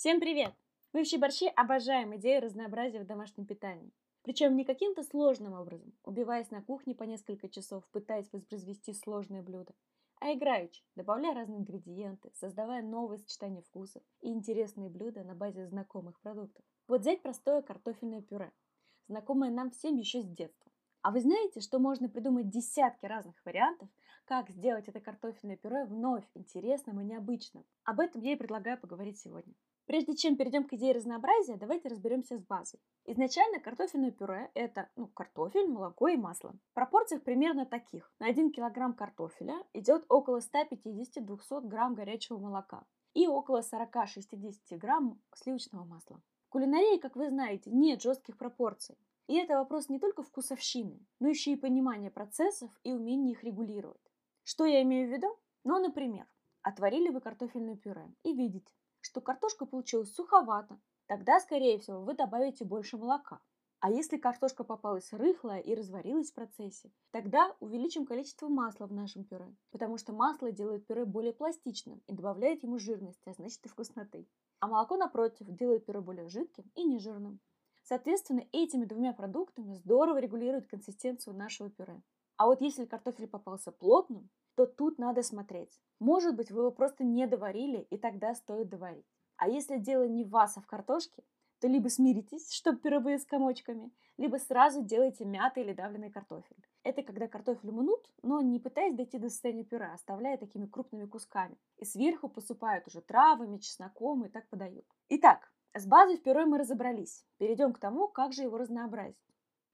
Всем привет! Мы в Щеборщи обожаем идею разнообразия в домашнем питании. Причем не каким-то сложным образом, убиваясь на кухне по несколько часов, пытаясь воспроизвести сложные блюда, а играючи, добавляя разные ингредиенты, создавая новые сочетания вкусов и интересные блюда на базе знакомых продуктов. Вот взять простое картофельное пюре, знакомое нам всем еще с детства. А вы знаете, что можно придумать десятки разных вариантов, как сделать это картофельное пюре вновь интересным и необычным? Об этом я и предлагаю поговорить сегодня. Прежде чем перейдем к идее разнообразия, давайте разберемся с базой. Изначально картофельное пюре – это ну, картофель, молоко и масло. В пропорциях примерно таких. На 1 кг картофеля идет около 150-200 грамм горячего молока и около 40-60 грамм сливочного масла. В кулинарии, как вы знаете, нет жестких пропорций. И это вопрос не только вкусовщины, но еще и понимания процессов и умения их регулировать. Что я имею в виду? Ну, например, отварили вы картофельное пюре и видите, что картошка получилась суховата, тогда, скорее всего, вы добавите больше молока. А если картошка попалась рыхлая и разварилась в процессе, тогда увеличим количество масла в нашем пюре, потому что масло делает пюре более пластичным и добавляет ему жирности, а значит и вкусноты. А молоко, напротив, делает пюре более жидким и нежирным. Соответственно, этими двумя продуктами здорово регулируют консистенцию нашего пюре. А вот если картофель попался плотным, то тут надо смотреть. Может быть, вы его просто не доварили, и тогда стоит доварить. А если дело не в вас, а в картошке, то либо смиритесь, чтобы пюре с комочками, либо сразу делайте мятый или давленый картофель. Это когда картофель мнут, но не пытаясь дойти до состояния пюре, а оставляя такими крупными кусками. И сверху посыпают уже травами, чесноком и так подают. Итак, с базой в пюре мы разобрались. Перейдем к тому, как же его разнообразить.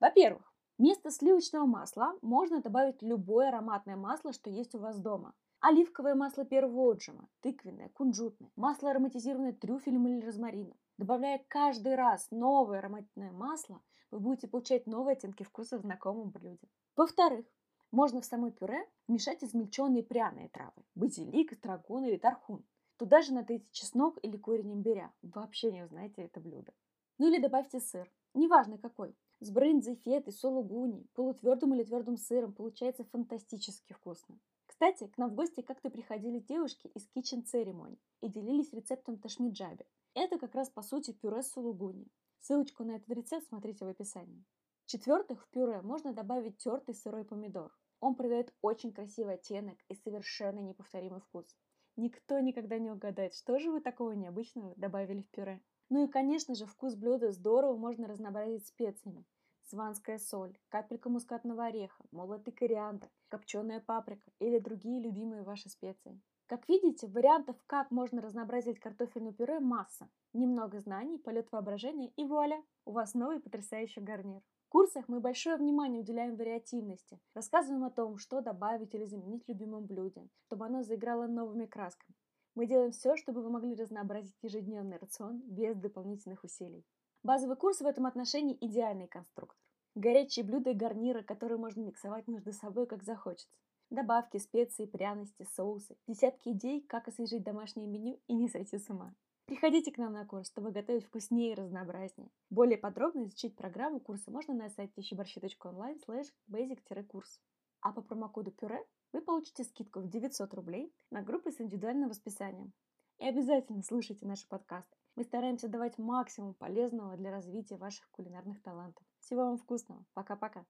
Во-первых, Вместо сливочного масла можно добавить любое ароматное масло, что есть у вас дома. Оливковое масло первого отжима, тыквенное, кунжутное, масло ароматизированное трюфелем или розмарином. Добавляя каждый раз новое ароматное масло, вы будете получать новые оттенки вкуса в знакомом блюде. Во-вторых, можно в самой пюре вмешать измельченные пряные травы – базилик, эстрагон или тархун. Туда же натрите чеснок или корень имбиря. Вообще не узнаете это блюдо. Ну или добавьте сыр, неважно какой. С брынзой, фетой, сулугуни, полутвердым или твердым сыром получается фантастически вкусно. Кстати, к нам в гости как-то приходили девушки из Kitchen Ceremony и делились рецептом ташмиджаби. Это как раз по сути пюре с сулугуни. Ссылочку на этот рецепт смотрите в описании. В-четвертых, в пюре можно добавить тертый сырой помидор. Он придает очень красивый оттенок и совершенно неповторимый вкус. Никто никогда не угадает, что же вы такого необычного добавили в пюре. Ну и, конечно же, вкус блюда здорово можно разнообразить специями. Сванская соль, капелька мускатного ореха, молотый кориандр, копченая паприка или другие любимые ваши специи. Как видите, вариантов, как можно разнообразить картофельное пюре, масса. Немного знаний, полет воображения и вуаля, у вас новый потрясающий гарнир. В курсах мы большое внимание уделяем вариативности, рассказываем о том, что добавить или заменить любимом блюде, чтобы оно заиграло новыми красками. Мы делаем все, чтобы вы могли разнообразить ежедневный рацион без дополнительных усилий. Базовый курс в этом отношении идеальный конструктор. Горячие блюда и гарниры, которые можно миксовать между собой как захочется. Добавки, специи, пряности, соусы. Десятки идей, как освежить домашнее меню и не сойти с ума. Приходите к нам на курс, чтобы готовить вкуснее и разнообразнее. Более подробно изучить программу курса можно на сайте щеборщи.онлайн слэш basic-курс. А по промокоду пюре вы получите скидку в 900 рублей на группы с индивидуальным расписанием. И обязательно слушайте наши подкасты. Мы стараемся давать максимум полезного для развития ваших кулинарных талантов. Всего вам вкусного. Пока-пока.